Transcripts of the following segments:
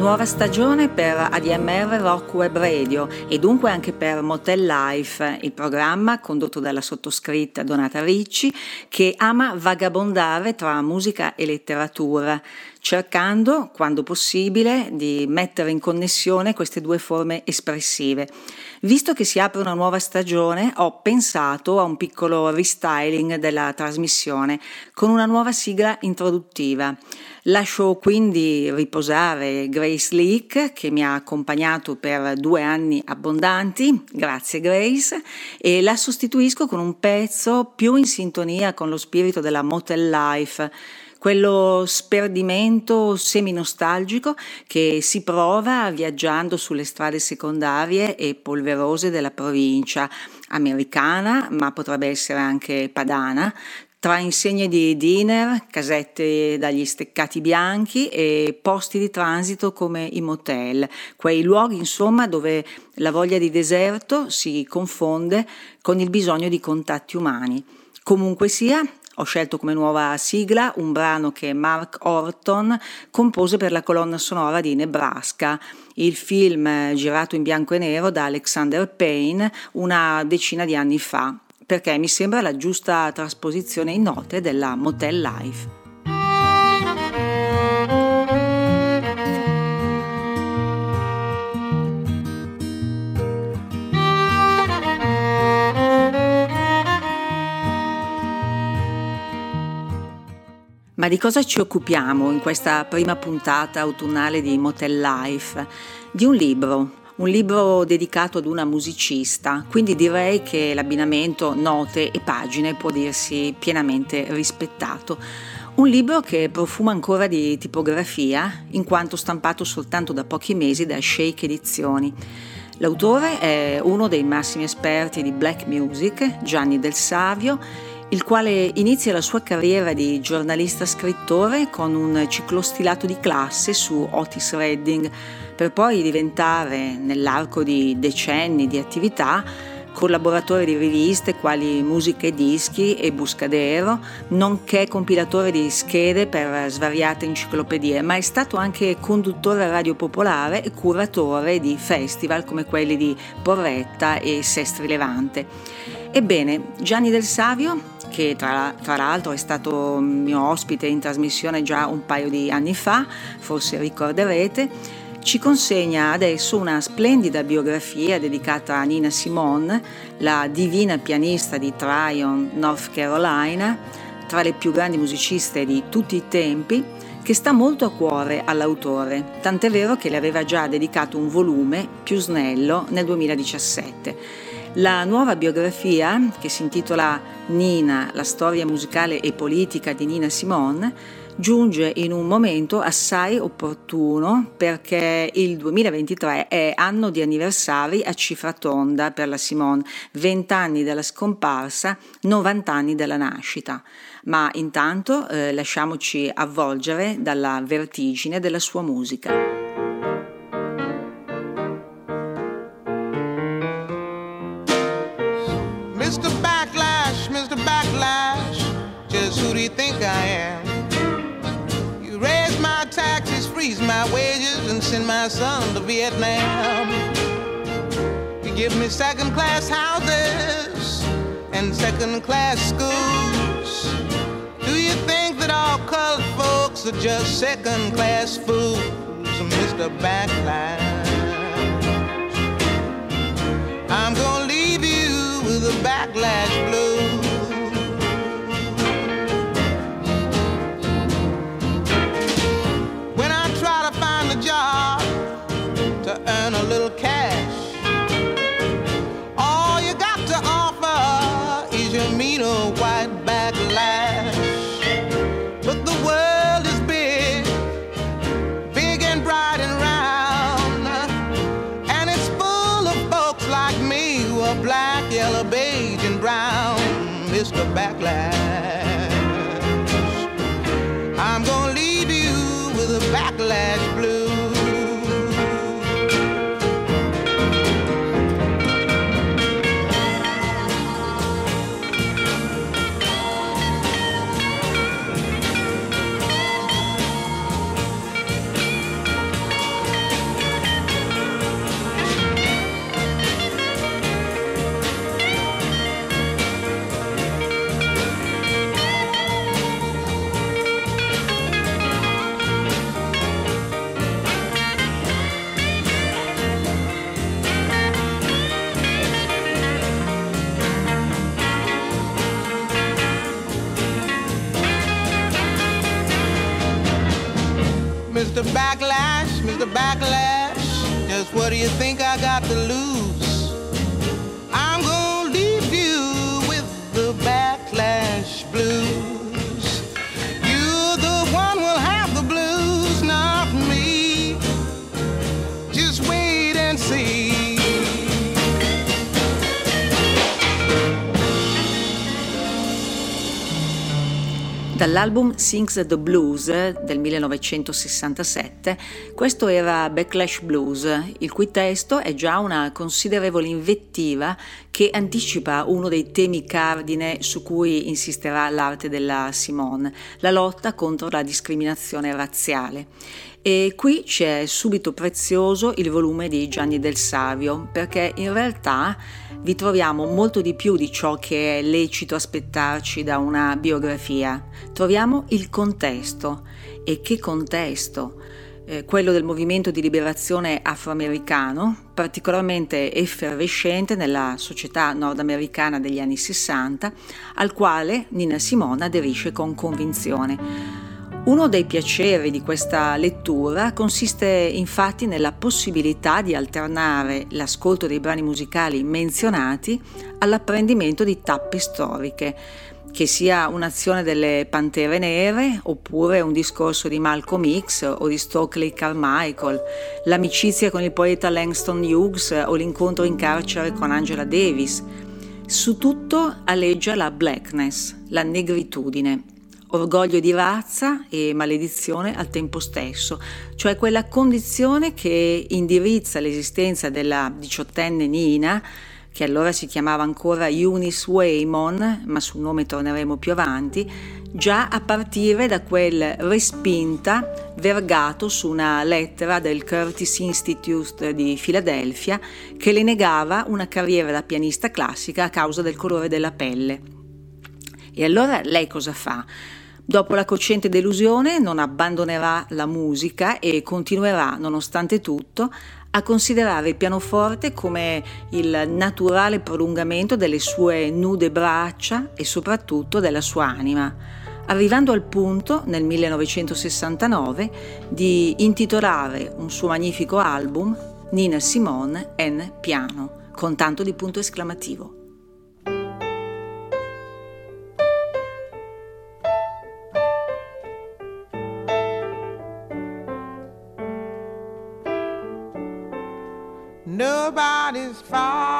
nuova stagione per ADMR Rock Web Radio e dunque anche per Motel Life, il programma condotto dalla sottoscritta Donata Ricci che ama vagabondare tra musica e letteratura cercando, quando possibile, di mettere in connessione queste due forme espressive. Visto che si apre una nuova stagione, ho pensato a un piccolo restyling della trasmissione con una nuova sigla introduttiva. Lascio quindi riposare Grace Leak che mi ha accompagnato per due anni abbondanti, grazie Grace, e la sostituisco con un pezzo più in sintonia con lo spirito della Motel Life quello sperdimento semi-nostalgico che si prova viaggiando sulle strade secondarie e polverose della provincia americana, ma potrebbe essere anche padana, tra insegne di dinner, casette dagli steccati bianchi e posti di transito come i motel, quei luoghi insomma dove la voglia di deserto si confonde con il bisogno di contatti umani. Comunque sia, ho scelto come nuova sigla un brano che Mark Orton compose per la colonna sonora di Nebraska, il film girato in bianco e nero da Alexander Payne una decina di anni fa, perché mi sembra la giusta trasposizione in note della Motel Life. Ma di cosa ci occupiamo in questa prima puntata autunnale di Motel Life? Di un libro, un libro dedicato ad una musicista, quindi direi che l'abbinamento note e pagine può dirsi pienamente rispettato. Un libro che profuma ancora di tipografia, in quanto stampato soltanto da pochi mesi da Shake Edizioni. L'autore è uno dei massimi esperti di black music, Gianni Del Savio, il quale inizia la sua carriera di giornalista-scrittore con un ciclostilato di classe su Otis Redding, per poi diventare, nell'arco di decenni di attività, collaboratore di riviste quali Musica e Dischi e Buscadero, nonché compilatore di schede per svariate enciclopedie, ma è stato anche conduttore Radio Popolare e curatore di festival come quelli di Porretta e Sestri Levante. Ebbene, Gianni Del Savio, che tra, tra, l'altro è stato mio ospite in trasmissione già un paio di anni fa, forse ricorderete, ci consegna adesso una splendida biografia dedicata a Nina Simone, la divina pianista di Tryon, North Carolina, tra le più grandi musiciste di tutti i tempi, che sta molto a cuore all'autore, tant'è vero che le aveva già dedicato un volume più snello nel 2017. La nuova biografia, che si intitola Nina, la storia musicale e politica di Nina Simone, giunge in un momento assai opportuno perché il 2023 è anno di anniversari a cifra tonda per la Simone, 20 anni dalla scomparsa, 90 anni dalla nascita. Ma intanto eh, lasciamoci avvolgere dalla vertigine della sua musica. You think I am? You raise my taxes, freeze my wages, and send my son to Vietnam. You give me second class houses and second class schools. Do you think that all colored folks are just second class fools, Mr. Backlash? I'm gonna leave you with a backlash blues. Backlash. Just what do you think I got to lose? Dall'album Sings the Blues del 1967, questo era Backlash Blues, il cui testo è già una considerevole invettiva che anticipa uno dei temi cardine su cui insisterà l'arte della Simone, la lotta contro la discriminazione razziale. E qui c'è subito prezioso il volume di Gianni del Savio, perché in realtà vi troviamo molto di più di ciò che è lecito aspettarci da una biografia. Troviamo il contesto. E che contesto? Eh, quello del movimento di liberazione afroamericano, particolarmente effervescente nella società nordamericana degli anni 60, al quale Nina Simone aderisce con convinzione. Uno dei piaceri di questa lettura consiste infatti nella possibilità di alternare l'ascolto dei brani musicali menzionati all'apprendimento di tappe storiche, che sia un'azione delle Pantere Nere oppure un discorso di Malcolm X o di Stokely Carmichael, l'amicizia con il poeta Langston Hughes o l'incontro in carcere con Angela Davis. Su tutto aleggia la blackness, la negritudine, orgoglio di razza e maledizione al tempo stesso, cioè quella condizione che indirizza l'esistenza della diciottenne Nina, che allora si chiamava ancora Eunice Waymon, ma sul nome torneremo più avanti, già a partire da quel respinta vergato su una lettera del Curtis Institute di Filadelfia che le negava una carriera da pianista classica a causa del colore della pelle. E allora lei cosa fa? Dopo la cocciente delusione non abbandonerà la musica e continuerà, nonostante tutto, a considerare il pianoforte come il naturale prolungamento delle sue nude braccia e soprattutto della sua anima, arrivando al punto nel 1969 di intitolare un suo magnifico album Nina Simone en piano, con tanto di punto esclamativo. Nobody's fault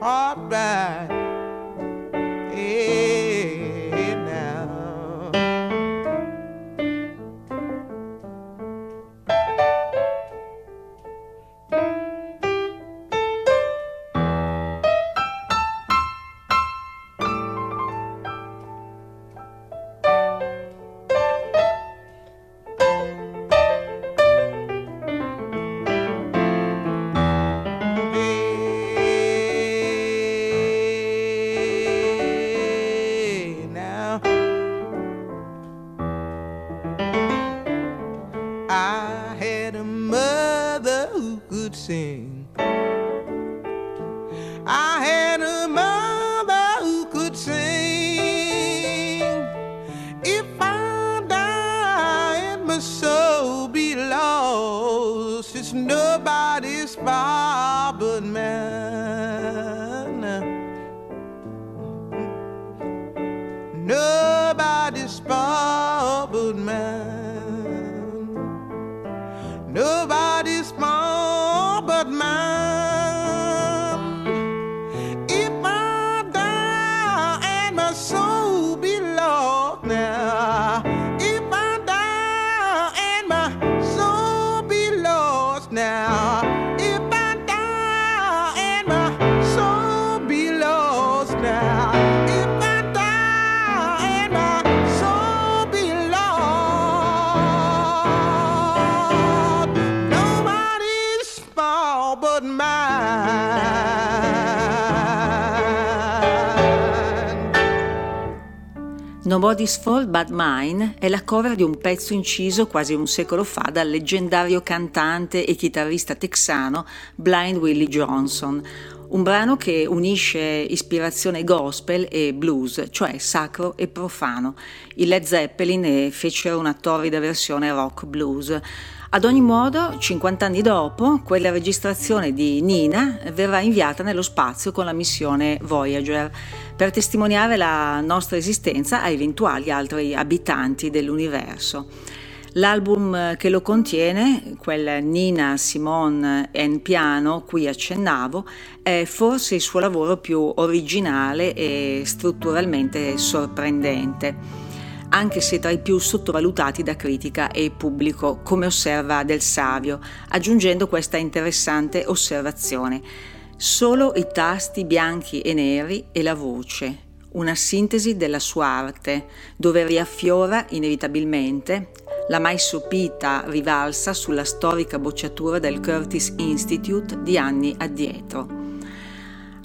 heart back. Nobody's Fault But Mine è la cover di un pezzo inciso quasi un secolo fa dal leggendario cantante e chitarrista texano Blind Willie Johnson, un brano che unisce ispirazione gospel e blues, cioè sacro e profano. I Led Zeppelin fecero una torrida versione rock blues. Ad ogni modo, 50 anni dopo, quella registrazione di Nina verrà inviata nello spazio con la missione Voyager per testimoniare la nostra esistenza a eventuali altri abitanti dell'universo. L'album che lo contiene, quel Nina Simone en piano cui accennavo, è forse il suo lavoro più originale e strutturalmente sorprendente, anche se tra i più sottovalutati da critica e pubblico, come osserva Del Savio, aggiungendo questa interessante osservazione. Solo i tasti bianchi e neri e la voce, una sintesi della sua arte, dove riaffiora inevitabilmente la mai sopita rivalsa sulla storica bocciatura del Curtis Institute di anni addietro.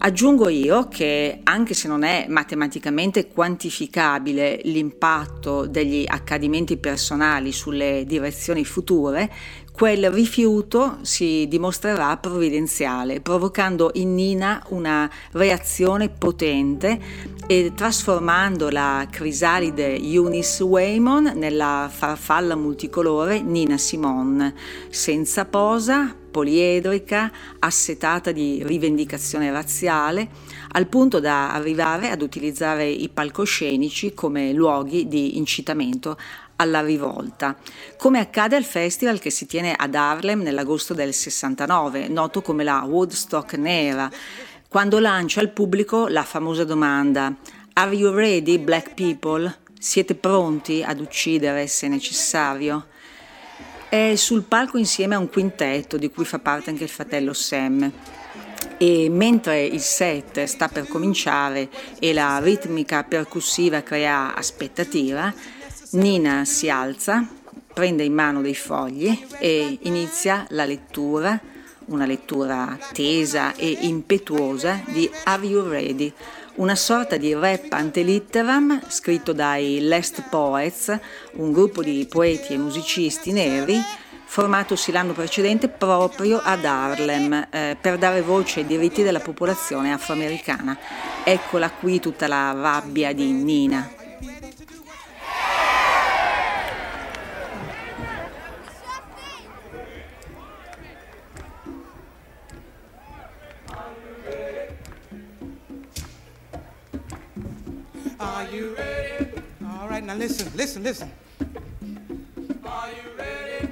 Aggiungo io che, anche se non è matematicamente quantificabile l'impatto degli accadimenti personali sulle direzioni future, quel rifiuto si dimostrerà provvidenziale, provocando in Nina una reazione potente e trasformando la crisalide Eunice Waymon nella farfalla multicolore Nina Simone, senza posa, poliedrica, assetata di rivendicazione razziale, al punto da arrivare ad utilizzare i palcoscenici come luoghi di incitamento alla rivolta, come accade al festival che si tiene ad Harlem nell'agosto del 69, noto come la Woodstock Nera, quando lancia al pubblico la famosa domanda Are you ready, black people? Siete pronti ad uccidere se necessario? È sul palco insieme a un quintetto di cui fa parte anche il fratello Sam. E mentre il set sta per cominciare e la ritmica percussiva crea aspettativa, Nina si alza, prende in mano dei fogli e inizia la lettura, una lettura tesa e impetuosa di Are You Ready? Una sorta di rap antelitteram scritto dai Last Poets, un gruppo di poeti e musicisti neri formatosi l'anno precedente proprio ad Harlem eh, per dare voce ai diritti della popolazione afroamericana. Eccola qui tutta la rabbia di Nina. Are you ready? All right, now listen, listen, listen. Are you ready?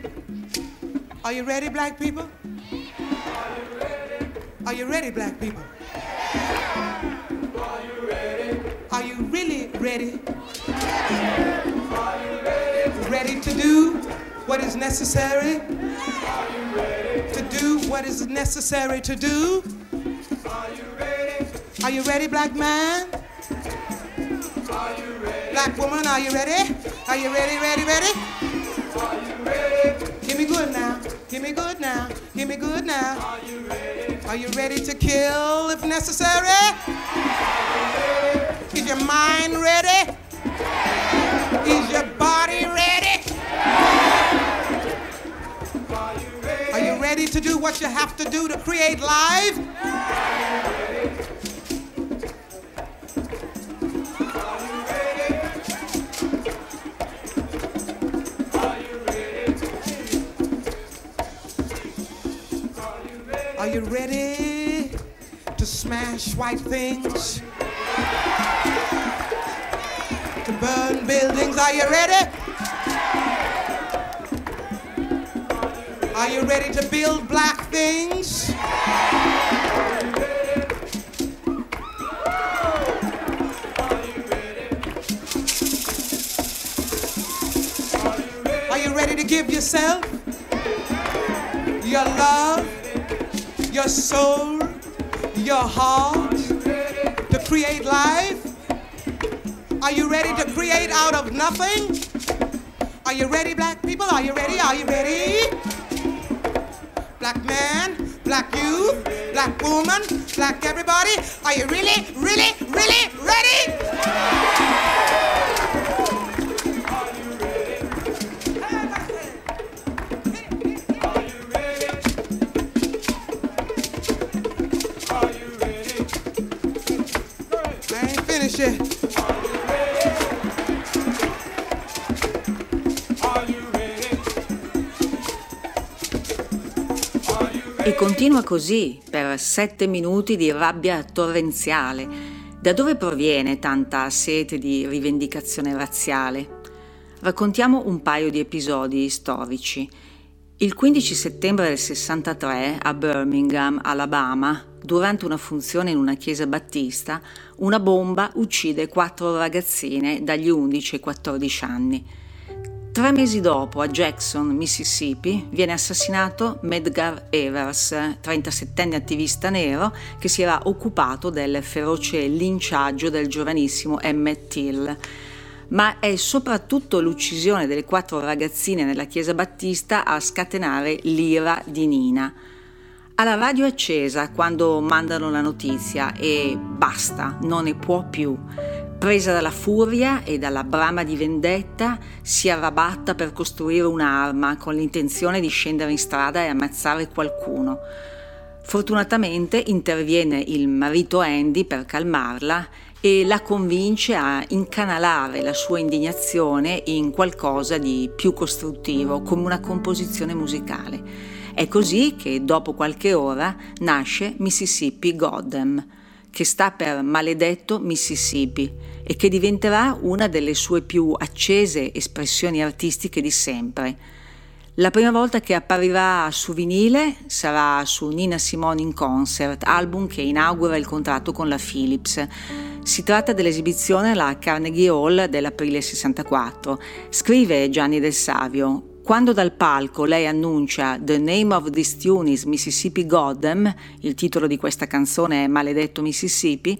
Are you ready, black people? Are you ready? Are you ready, black people? Are you ready? Are you really ready? Are you ready? Ready to do what is necessary? Are you ready? To do what is necessary to do? Are you ready? Are you ready, black man? Black woman, are you ready? Are you ready, ready, ready? Are you ready? Give me good now. Give me good now. Give me good now. Are you ready? Are you ready to kill if necessary? You? Is your mind ready? Is your body ready? Are you ready to do what you have to do to create life? Things? To burn buildings? Are you ready? Are you ready to build black things? Are you ready to give yourself your love? your soul, your heart to create life? Are you ready to create out of nothing? Are you ready, black people? Are you ready? Are you ready? Black man, black youth, black woman, black everybody. Are you really, really, really continua così per sette minuti di rabbia torrenziale. Da dove proviene tanta sete di rivendicazione razziale? Raccontiamo un paio di episodi storici. Il 15 settembre del 63 a Birmingham, Alabama, durante una funzione in una chiesa battista, una bomba uccide quattro ragazzine dagli 11 ai 14 anni. Tre mesi dopo, a Jackson, Mississippi, viene assassinato Medgar Evers, 37enne attivista nero che si era occupato del feroce linciaggio del giovanissimo Emmett Till. Ma è soprattutto l'uccisione delle quattro ragazzine nella chiesa battista a scatenare l'ira di Nina. Alla radio accesa quando mandano la notizia e basta, non ne può più. Presa dalla furia e dalla brama di vendetta, si arrabatta per costruire un'arma con l'intenzione di scendere in strada e ammazzare qualcuno. Fortunatamente interviene il marito Andy per calmarla e la convince a incanalare la sua indignazione in qualcosa di più costruttivo, come una composizione musicale. È così che dopo qualche ora nasce Mississippi Goddam che sta per Maledetto Mississippi e che diventerà una delle sue più accese espressioni artistiche di sempre. La prima volta che apparirà su vinile sarà su Nina Simone in Concert, album che inaugura il contratto con la Philips. Si tratta dell'esibizione alla Carnegie Hall dell'aprile 64. Scrive Gianni Del Savio, quando dal palco lei annuncia The name of this tune is Mississippi Goddam, il titolo di questa canzone è Maledetto Mississippi,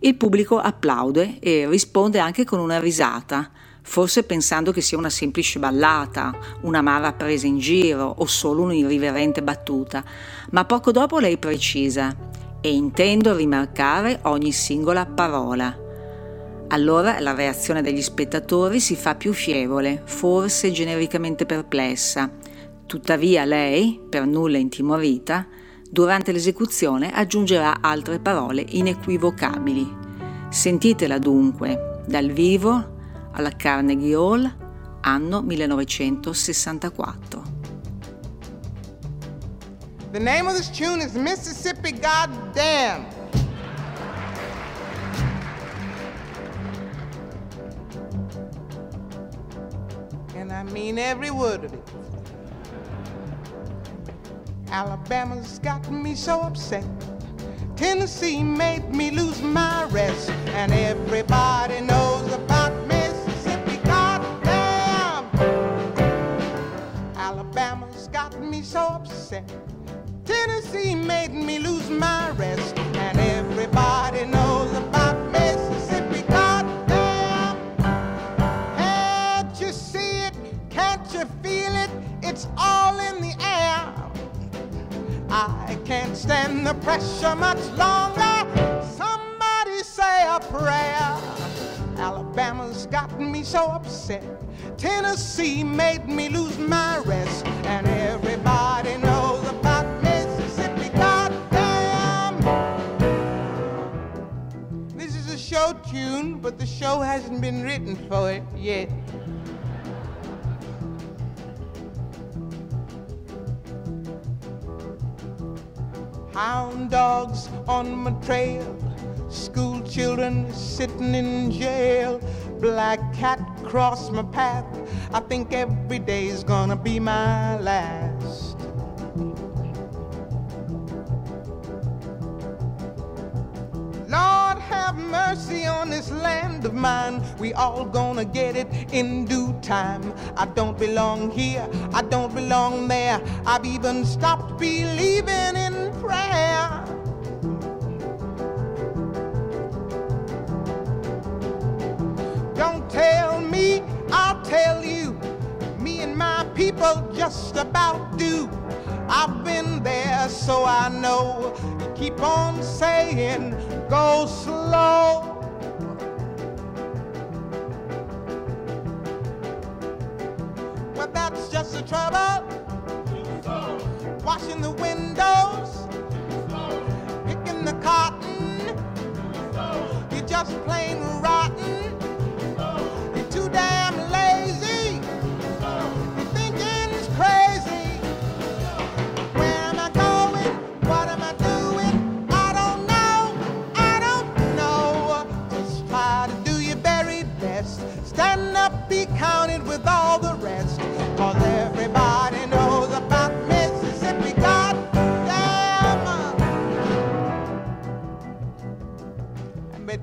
il pubblico applaude e risponde anche con una risata, forse pensando che sia una semplice ballata, una mara presa in giro o solo un'irriverente battuta, ma poco dopo lei precisa e intendo rimarcare ogni singola parola. Allora la reazione degli spettatori si fa più fievole, forse genericamente perplessa. Tuttavia lei, per nulla intimorita, durante l'esecuzione aggiungerà altre parole inequivocabili. Sentitela dunque, dal vivo alla Carnegie Hall, anno 1964. The name of this tune is Mississippi Goddamn. I mean every word of it. Alabama's got me so upset. Tennessee made me lose my rest, and everybody knows about Mississippi. Goddamn! Alabama's got me so upset. Tennessee made me lose my rest, and everybody knows can't stand the pressure much longer. Somebody say a prayer. Alabama's gotten me so upset. Tennessee made me lose my rest. And everybody knows about Mississippi. Goddamn. This is a show tune, but the show hasn't been written for it yet. Hound dogs on my trail, school children sitting in jail, black cat cross my path. I think every day's gonna be my last. Lord, have mercy on this land of mine. We all gonna get it in due time. I don't belong here, I don't belong there. I've even stopped believing in prayer. Don't tell me, I'll tell you. Me and my people just about do. I've been there, so I know. You keep on saying, go slow. Well, that's just the trouble. Washing the windows cotton. You're just plain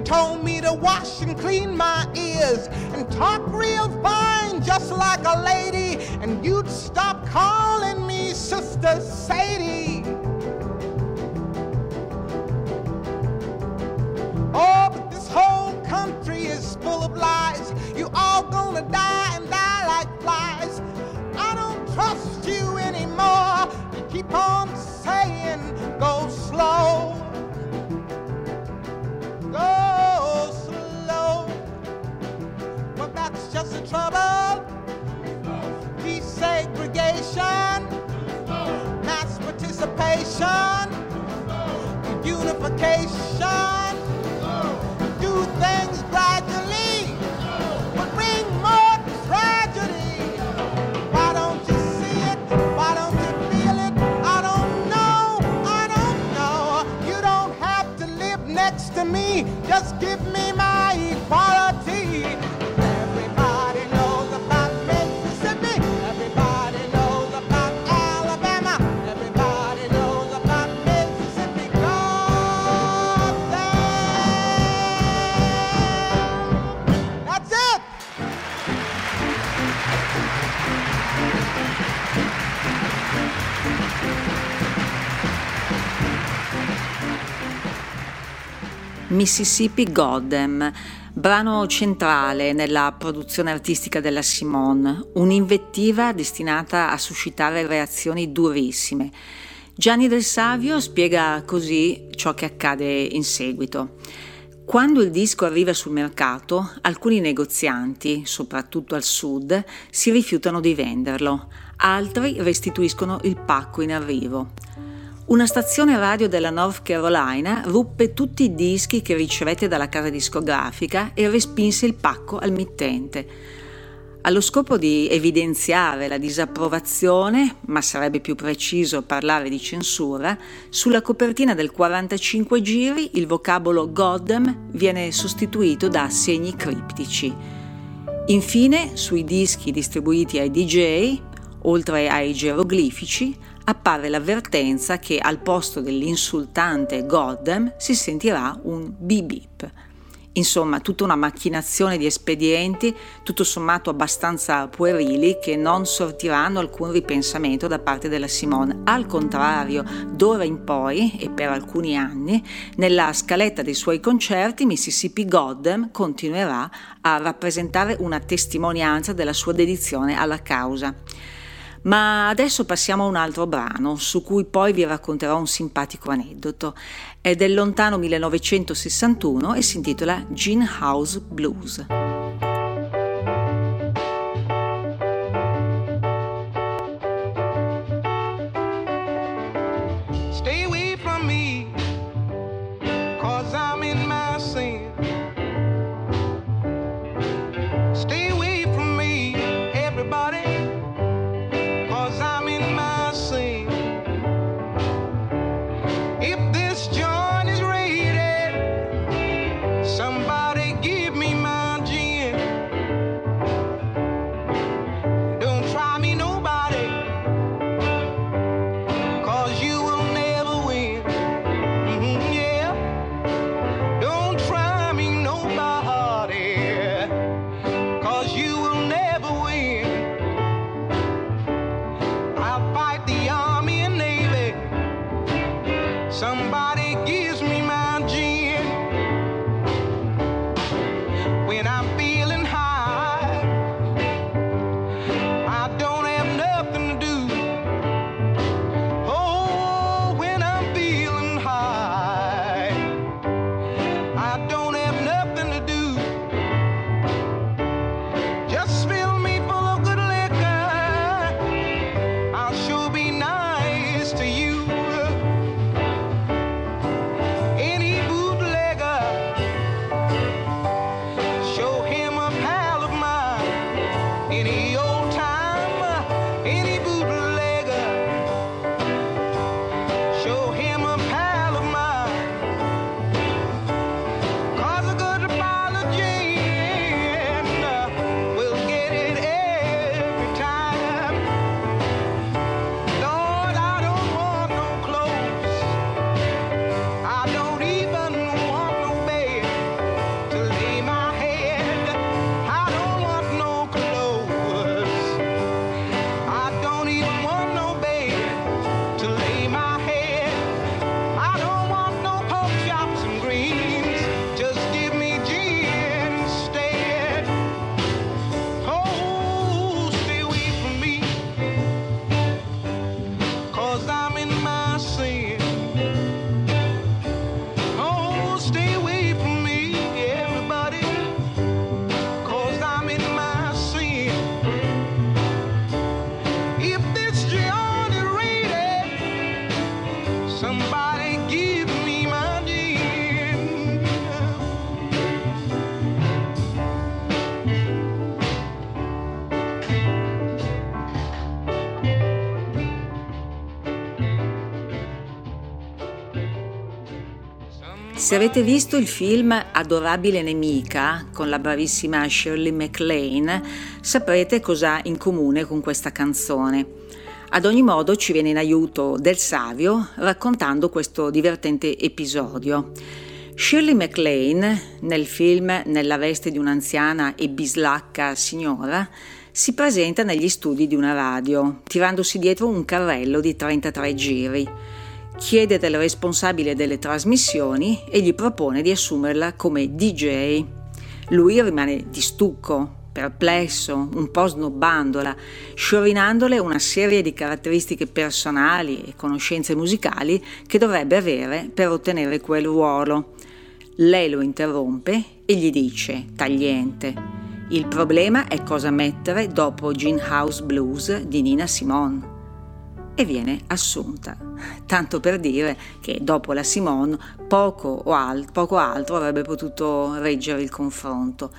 You told me to wash and clean my ears and talk real fine, just like a lady. And you'd stop calling me Sister Sadie. Oh, but this whole country is full of lies. You all gonna die and die like flies. I don't trust you anymore. You keep on saying, go slow. Just the trouble. Desegregation, mass participation, unification. Do things gradually, but bring more tragedy. Why don't you see it? Why don't you feel it? I don't know. I don't know. You don't have to live next to me. Just give me Mississippi Goddam, brano centrale nella produzione artistica della Simone, un'invettiva destinata a suscitare reazioni durissime. Gianni Del Savio spiega così ciò che accade in seguito. Quando il disco arriva sul mercato, alcuni negozianti, soprattutto al sud, si rifiutano di venderlo, altri restituiscono il pacco in arrivo. Una stazione radio della North Carolina ruppe tutti i dischi che ricevette dalla casa discografica e respinse il pacco al mittente. Allo scopo di evidenziare la disapprovazione, ma sarebbe più preciso parlare di censura, sulla copertina del 45 giri il vocabolo Goddam viene sostituito da segni criptici. Infine, sui dischi distribuiti ai DJ, oltre ai geroglifici, appare l'avvertenza che al posto dell'insultante Goddam si sentirà un bip. Insomma, tutta una macchinazione di espedienti, tutto sommato abbastanza puerili, che non sortiranno alcun ripensamento da parte della Simone. Al contrario, d'ora in poi, e per alcuni anni, nella scaletta dei suoi concerti Mississippi Goddam continuerà a rappresentare una testimonianza della sua dedizione alla causa. Ma adesso passiamo a un altro brano, su cui poi vi racconterò un simpatico aneddoto. È del lontano 1961 e si intitola Gin House Blues. Se avete visto il film Adorabile nemica con la bravissima Shirley MacLaine, saprete cosa ha in comune con questa canzone. Ad ogni modo ci viene in aiuto Del Savio raccontando questo divertente episodio. Shirley MacLaine, nel film Nella veste di un'anziana e bislacca signora, si presenta negli studi di una radio, tirandosi dietro un carrello di 33 giri chiede del responsabile delle trasmissioni e gli propone di assumerla come DJ. Lui rimane di stucco, perplesso, un po' snobbandola, sciorinandole una serie di caratteristiche personali e conoscenze musicali che dovrebbe avere per ottenere quel ruolo. Lei lo interrompe e gli dice, tagliente, il problema è cosa mettere dopo Gin House Blues di Nina Simone e viene assunta. Tanto per dire che dopo la Simone poco, al- poco altro avrebbe potuto reggere il confronto.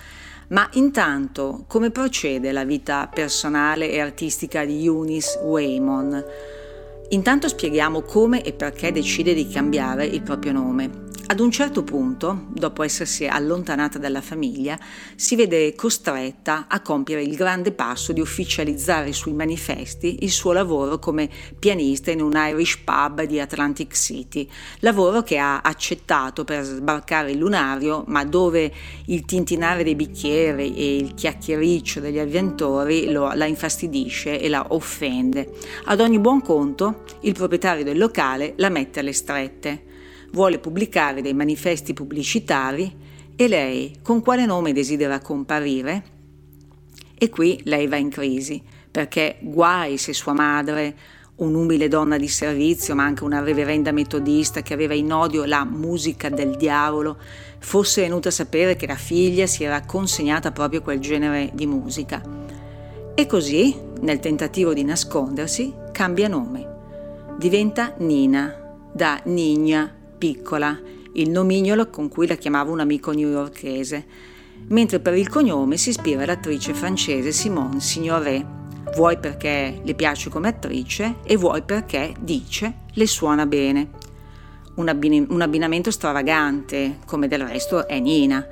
Ma intanto come procede la vita personale e artistica di Eunice Waymon? Intanto spieghiamo come e perché decide di cambiare il proprio nome. Ad un certo punto, dopo essersi allontanata dalla famiglia, si vede costretta a compiere il grande passo di ufficializzare sui manifesti il suo lavoro come pianista in un Irish pub di Atlantic City, lavoro che ha accettato per sbarcare il lunario, ma dove il tintinare dei bicchieri e il chiacchiericcio degli avventori lo, la infastidisce e la offende. Ad ogni buon conto, il proprietario del locale la mette alle strette vuole pubblicare dei manifesti pubblicitari e lei con quale nome desidera comparire? E qui lei va in crisi, perché guai se sua madre, un'umile donna di servizio, ma anche una reverenda metodista che aveva in odio la musica del diavolo, fosse venuta a sapere che la figlia si era consegnata proprio quel genere di musica. E così, nel tentativo di nascondersi, cambia nome. Diventa Nina, da Nigna piccola, il nomignolo con cui la chiamava un amico newyorkese, mentre per il cognome si ispira all'attrice francese Simone Signoret, vuoi perché le piace come attrice e vuoi perché, dice, le suona bene. Un, abbin- un abbinamento stravagante, come del resto è Nina.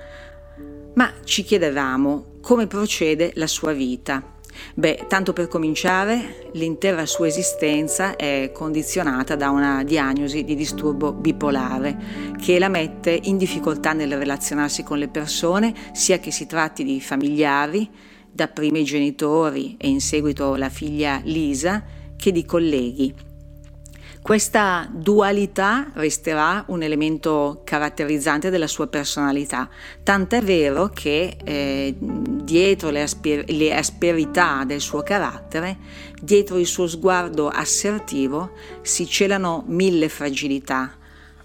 Ma ci chiedevamo come procede la sua vita. Beh, tanto per cominciare, l'intera sua esistenza è condizionata da una diagnosi di disturbo bipolare che la mette in difficoltà nel relazionarsi con le persone, sia che si tratti di familiari, dapprima i genitori e in seguito la figlia Lisa, che di colleghi. Questa dualità resterà un elemento caratterizzante della sua personalità, tant'è vero che eh, dietro le, asper- le asperità del suo carattere, dietro il suo sguardo assertivo, si celano mille fragilità,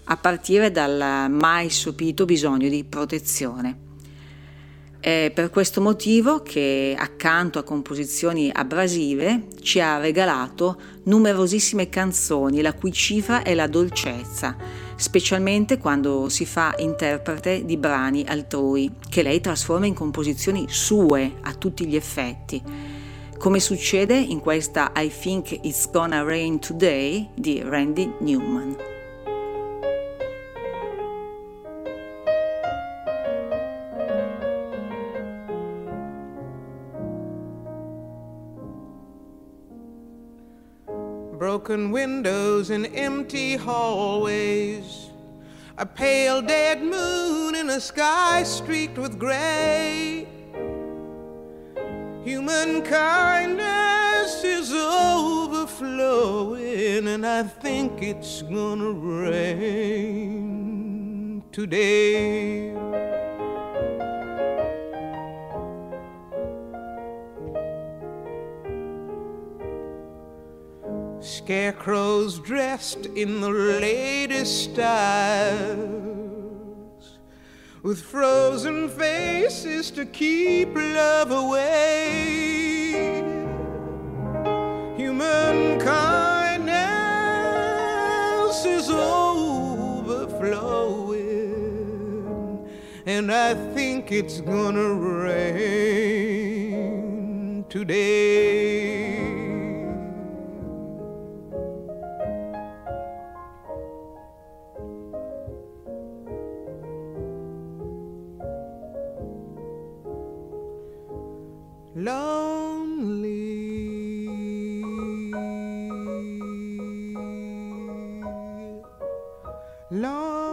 a partire dal mai sopito bisogno di protezione. È per questo motivo che accanto a composizioni abrasive ci ha regalato numerosissime canzoni la cui cifra è la dolcezza, specialmente quando si fa interprete di brani altrui, che lei trasforma in composizioni sue a tutti gli effetti, come succede in questa I Think It's Gonna Rain Today di Randy Newman. Broken windows and empty hallways. A pale dead moon in a sky streaked with gray. Human kindness is overflowing, and I think it's gonna rain today. Scarecrows dressed in the latest styles, with frozen faces to keep love away. Human kindness is overflowing, and I think it's gonna rain today. lonely. Lonely.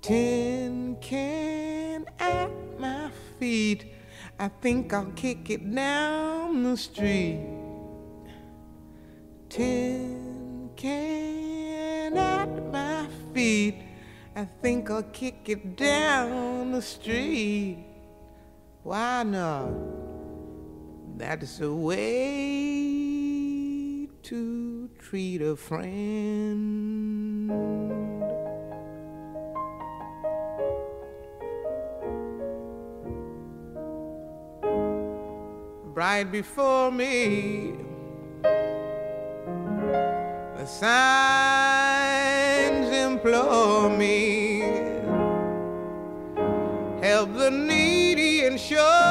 Tin can at my feet. I think I'll kick it down the street. Tin I think I'll kick it down the street. Why not? That's the way to treat a friend. Right before me, the signs the needy and show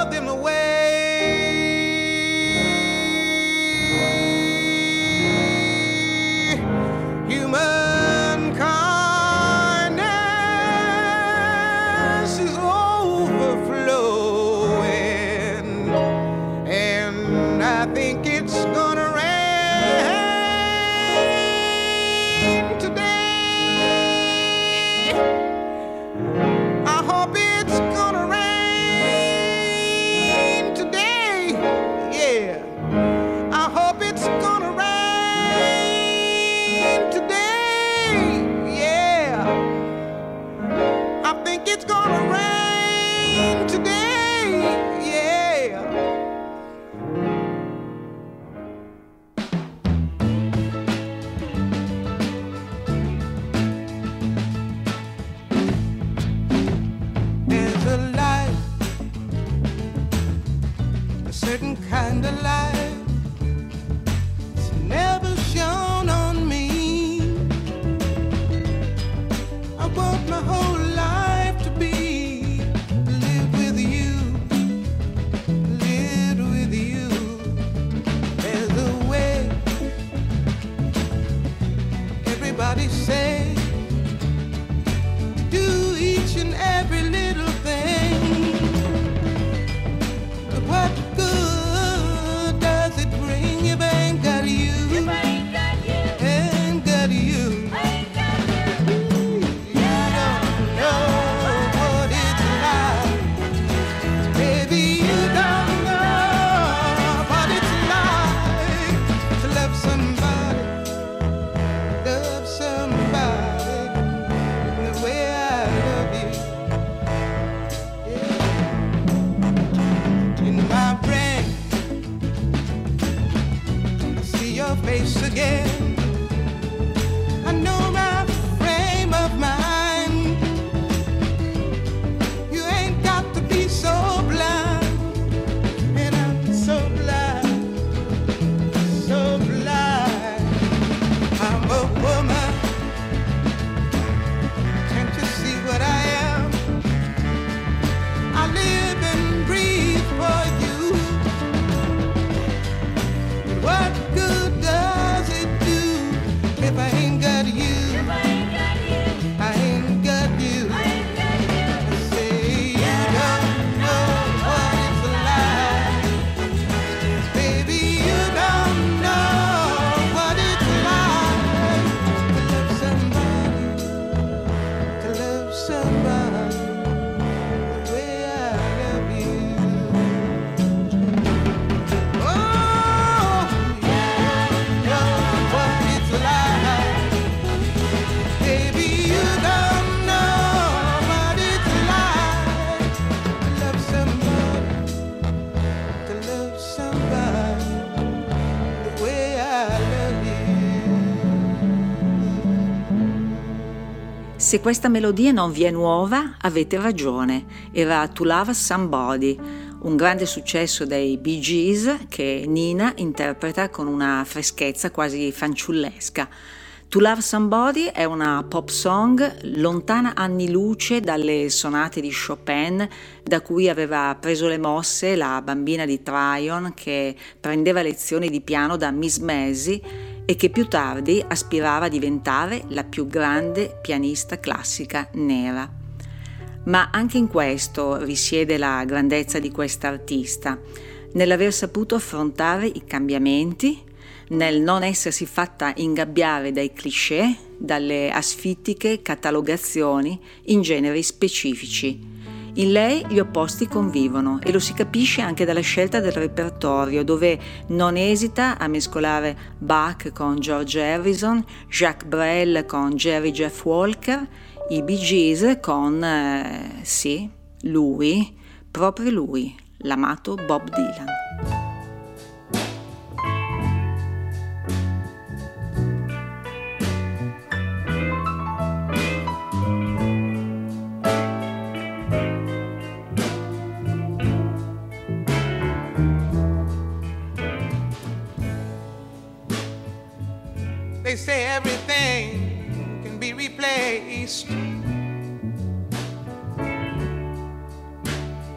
Se questa melodia non vi è nuova, avete ragione. Era To Love Somebody, un grande successo dei Bee Gees che Nina interpreta con una freschezza quasi fanciullesca. To Love Somebody è una pop song lontana anni luce dalle sonate di Chopin da cui aveva preso le mosse la bambina di Tryon che prendeva lezioni di piano da Miss Maisie e che più tardi aspirava a diventare la più grande pianista classica nera. Ma anche in questo risiede la grandezza di questa artista, nell'aver saputo affrontare i cambiamenti, nel non essersi fatta ingabbiare dai cliché, dalle asfittiche catalogazioni in generi specifici. In lei gli opposti convivono e lo si capisce anche dalla scelta del repertorio, dove non esita a mescolare Bach con George Harrison, Jacques Brel con Jerry Jeff Walker, i Bee Gees con, eh, sì, lui, proprio lui, l'amato Bob Dylan.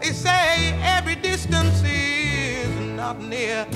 They say every distance is not near.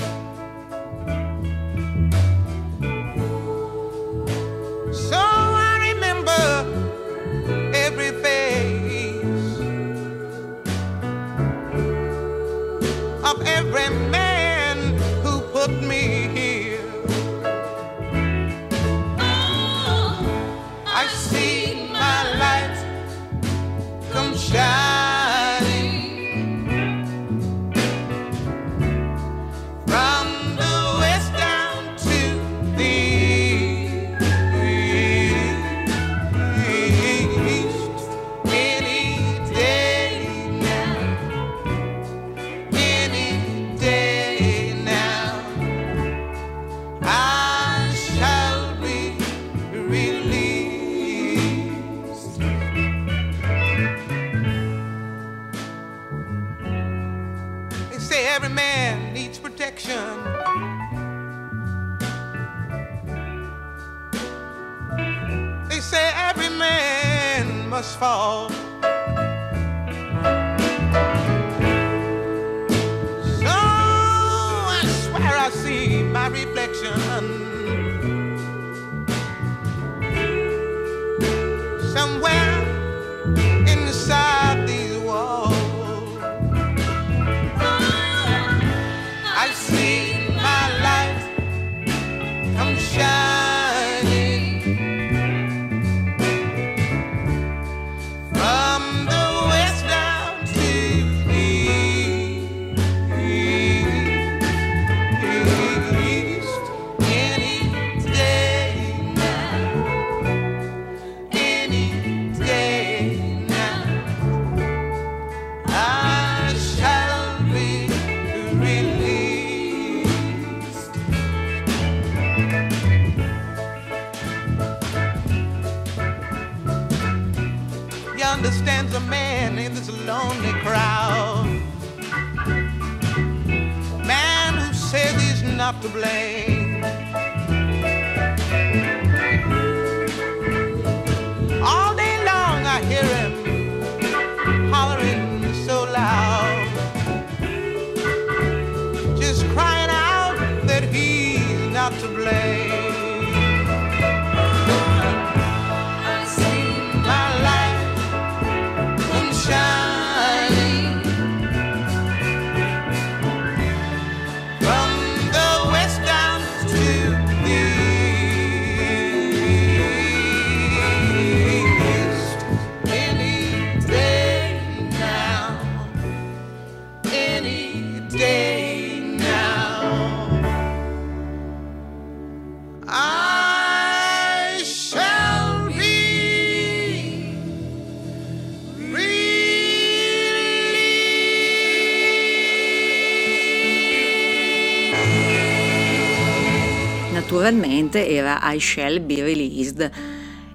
Naturalmente era I Shall Be Released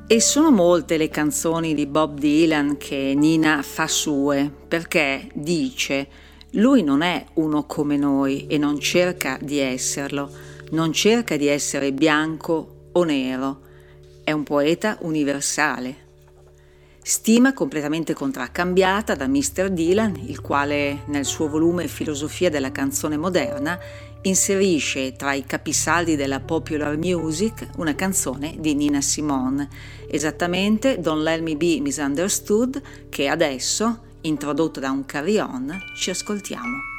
e sono molte le canzoni di Bob Dylan che Nina fa sue perché dice lui non è uno come noi e non cerca di esserlo, non cerca di essere bianco o nero, è un poeta universale. Stima completamente contraccambiata da Mr. Dylan, il quale nel suo volume Filosofia della canzone moderna inserisce tra i capisaldi della popular music una canzone di Nina Simone, esattamente Don't Let Me Be Misunderstood, che adesso, introdotta da un carry-on, ci ascoltiamo.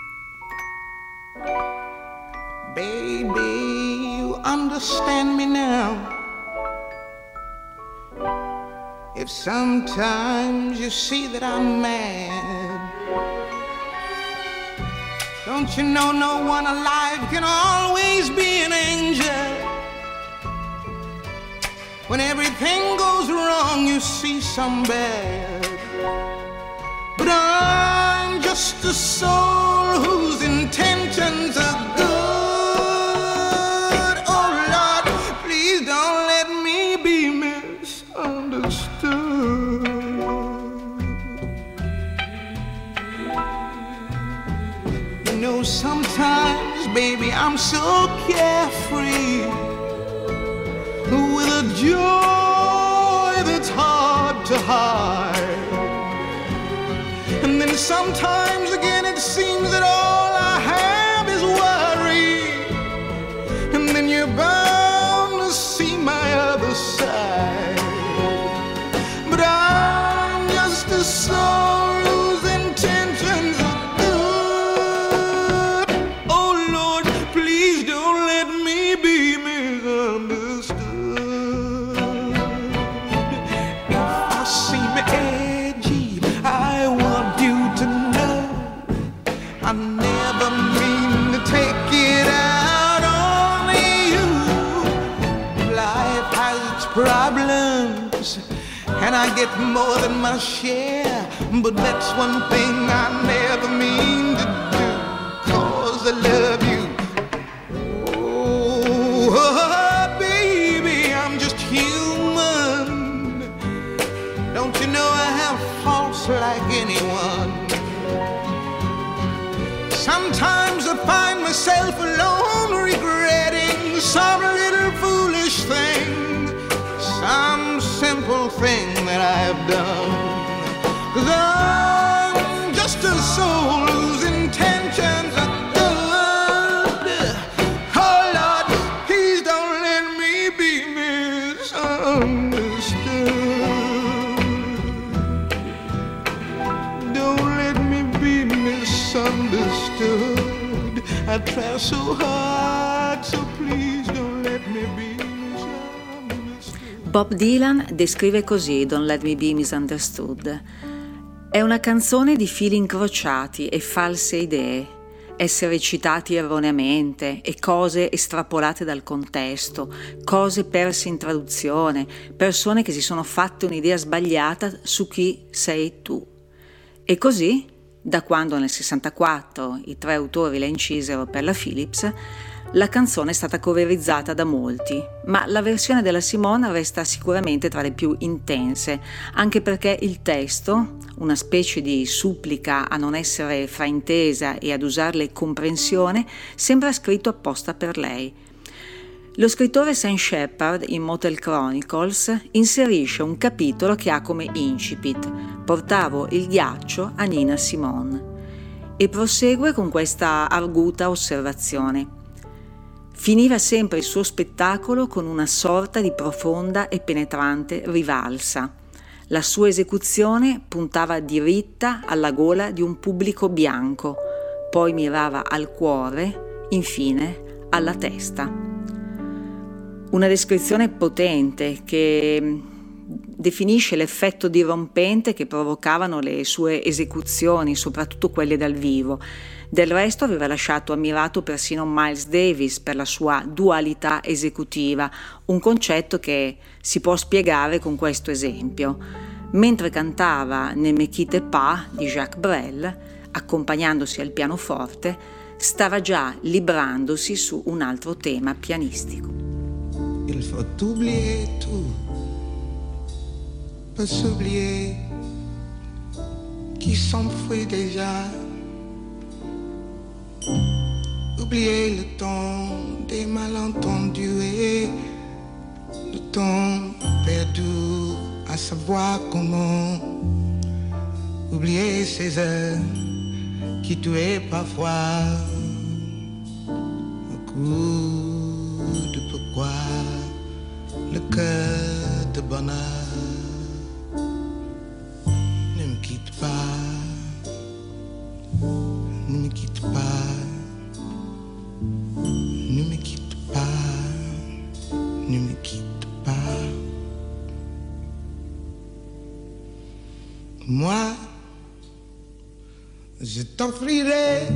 Baby, you understand me now. If sometimes you see that I'm mad, Don't you know no one alive can always be an angel? When everything goes wrong, you see some bad. But I'm just a soul whose baby, I'm so carefree with a joy that's hard to hide. And then sometimes again, it seems that all I have is worry. And then you're bound to see my other side. But I'm just a soul. Get more than my share. But that's one thing I never mean Bob Dylan descrive così Don't Let Me Be Misunderstood. È una canzone di fili incrociati e false idee, essere citati erroneamente e cose estrapolate dal contesto, cose perse in traduzione, persone che si sono fatte un'idea sbagliata su chi sei tu. E così, da quando nel 64 i tre autori la incisero per la Philips, la canzone è stata coverizzata da molti, ma la versione della Simone resta sicuramente tra le più intense, anche perché il testo, una specie di supplica a non essere fraintesa e ad usarle comprensione, sembra scritto apposta per lei. Lo scrittore Sam Shepard in Motel Chronicles inserisce un capitolo che ha come incipit Portavo il ghiaccio a Nina Simone e prosegue con questa arguta osservazione. Finiva sempre il suo spettacolo con una sorta di profonda e penetrante rivalsa. La sua esecuzione puntava diritta alla gola di un pubblico bianco, poi mirava al cuore, infine alla testa. Una descrizione potente che definisce l'effetto dirompente che provocavano le sue esecuzioni, soprattutto quelle dal vivo del resto aveva lasciato ammirato persino Miles Davis per la sua dualità esecutiva, un concetto che si può spiegare con questo esempio. Mentre cantava Ne me di Jacques Brel, accompagnandosi al pianoforte, stava già librandosi su un altro tema pianistico. Il faut oublier tout, pas s'oublier qui s'enfuit déjà. Oublier le temps des malentendus et le temps perdu à savoir comment. Oublier ces heures qui tuaient parfois un coup de pourquoi. Le cœur de bonheur quitte pas, ne me quitte pas, ne me quitte pas, ne me quitte pas. Moi, je t'offrirai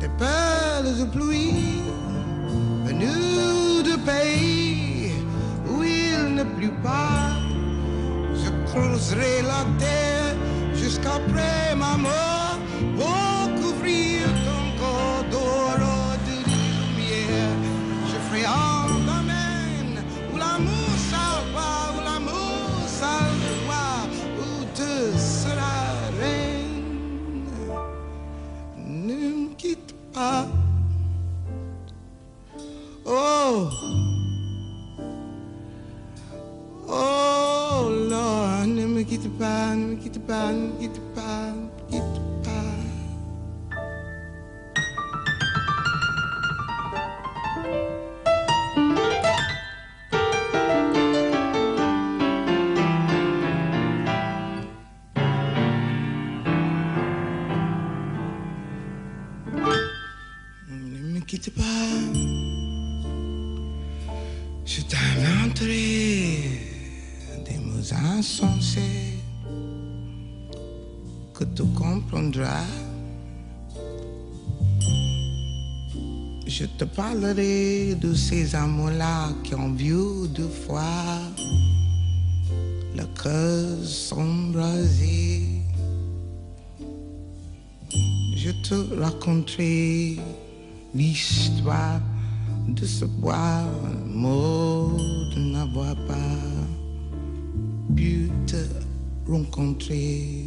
des perles de pluie venues de pays où il ne pleut pas. Je creuserai la terre jusqu'après ma parlerai de ces amours-là qui ont vu deux fois le cœur s'embraser. Je te raconterai l'histoire de ce bois mort de n'avoir pas pu te rencontrer.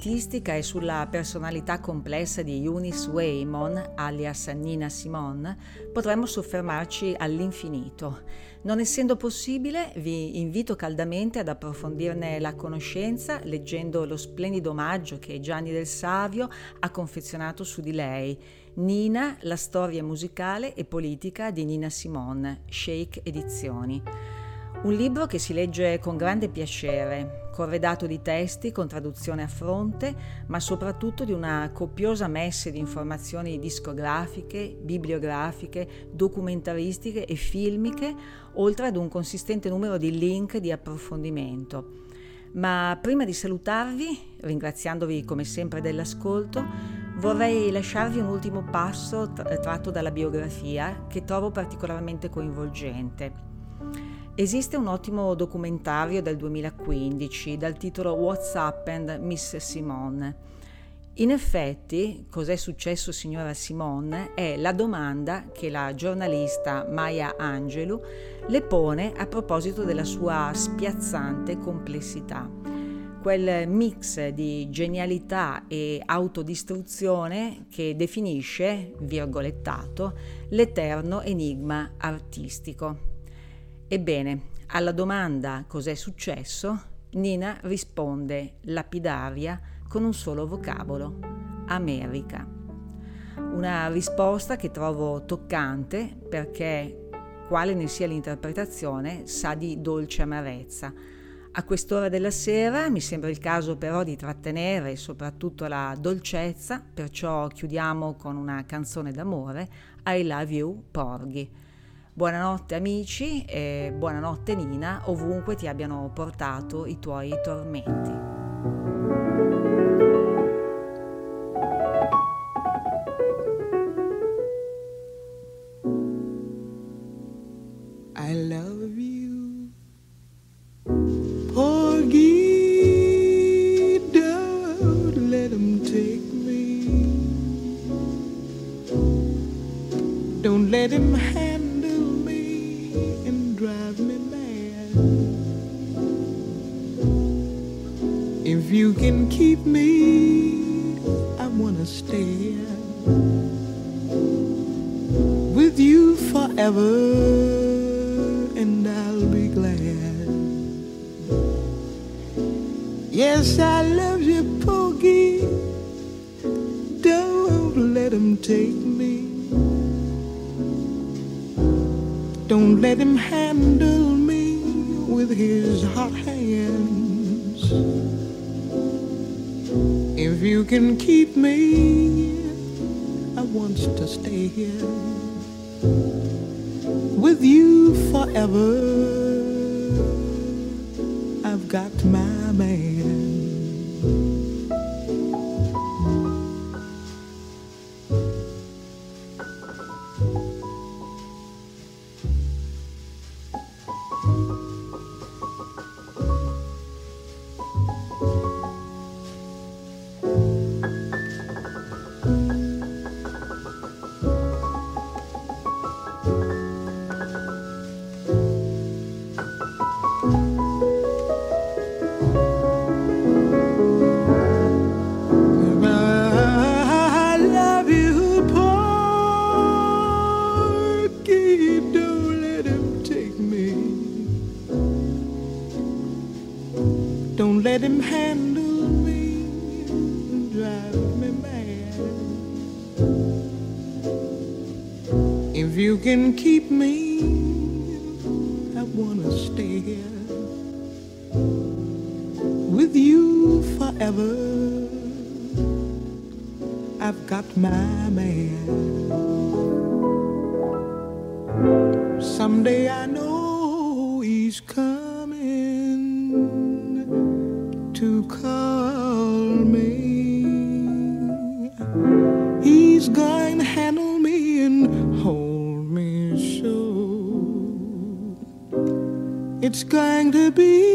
Artistica e sulla personalità complessa di Eunice Waymon, alias Nina Simone, potremmo soffermarci all'infinito. Non essendo possibile, vi invito caldamente ad approfondirne la conoscenza leggendo lo splendido omaggio che Gianni del Savio ha confezionato su di lei, Nina, la storia musicale e politica di Nina Simone, Shake Edizioni. Un libro che si legge con grande piacere, corredato di testi con traduzione a fronte, ma soprattutto di una copiosa messe di informazioni discografiche, bibliografiche, documentaristiche e filmiche, oltre ad un consistente numero di link di approfondimento. Ma prima di salutarvi, ringraziandovi come sempre dell'ascolto, vorrei lasciarvi un ultimo passo tratto dalla biografia che trovo particolarmente coinvolgente. Esiste un ottimo documentario del 2015 dal titolo What's Happened Miss Simone. In effetti, cos'è successo signora Simone è la domanda che la giornalista Maya Angelou le pone a proposito della sua spiazzante complessità. Quel mix di genialità e autodistruzione che definisce, virgolettato, l'eterno enigma artistico. Ebbene, alla domanda cos'è successo, Nina risponde lapidaria con un solo vocabolo, America. Una risposta che trovo toccante perché, quale ne sia l'interpretazione, sa di dolce amarezza. A quest'ora della sera mi sembra il caso però di trattenere soprattutto la dolcezza, perciò chiudiamo con una canzone d'amore, I Love You Porgy. Buonanotte amici e buonanotte Nina, ovunque ti abbiano portato i tuoi tormenti. Let him take me. Mad. If you can keep me, I wanna stay with you forever, and I'll be glad. Yes, I love you, Pokey. Don't let him take me. Let him handle me with his hot hands. If you can keep me, I want to stay here with you forever. I've got my man. Don't let him handle me and drive me mad. If you can keep me, I wanna stay here with you forever. I've got my man. Someday I know to be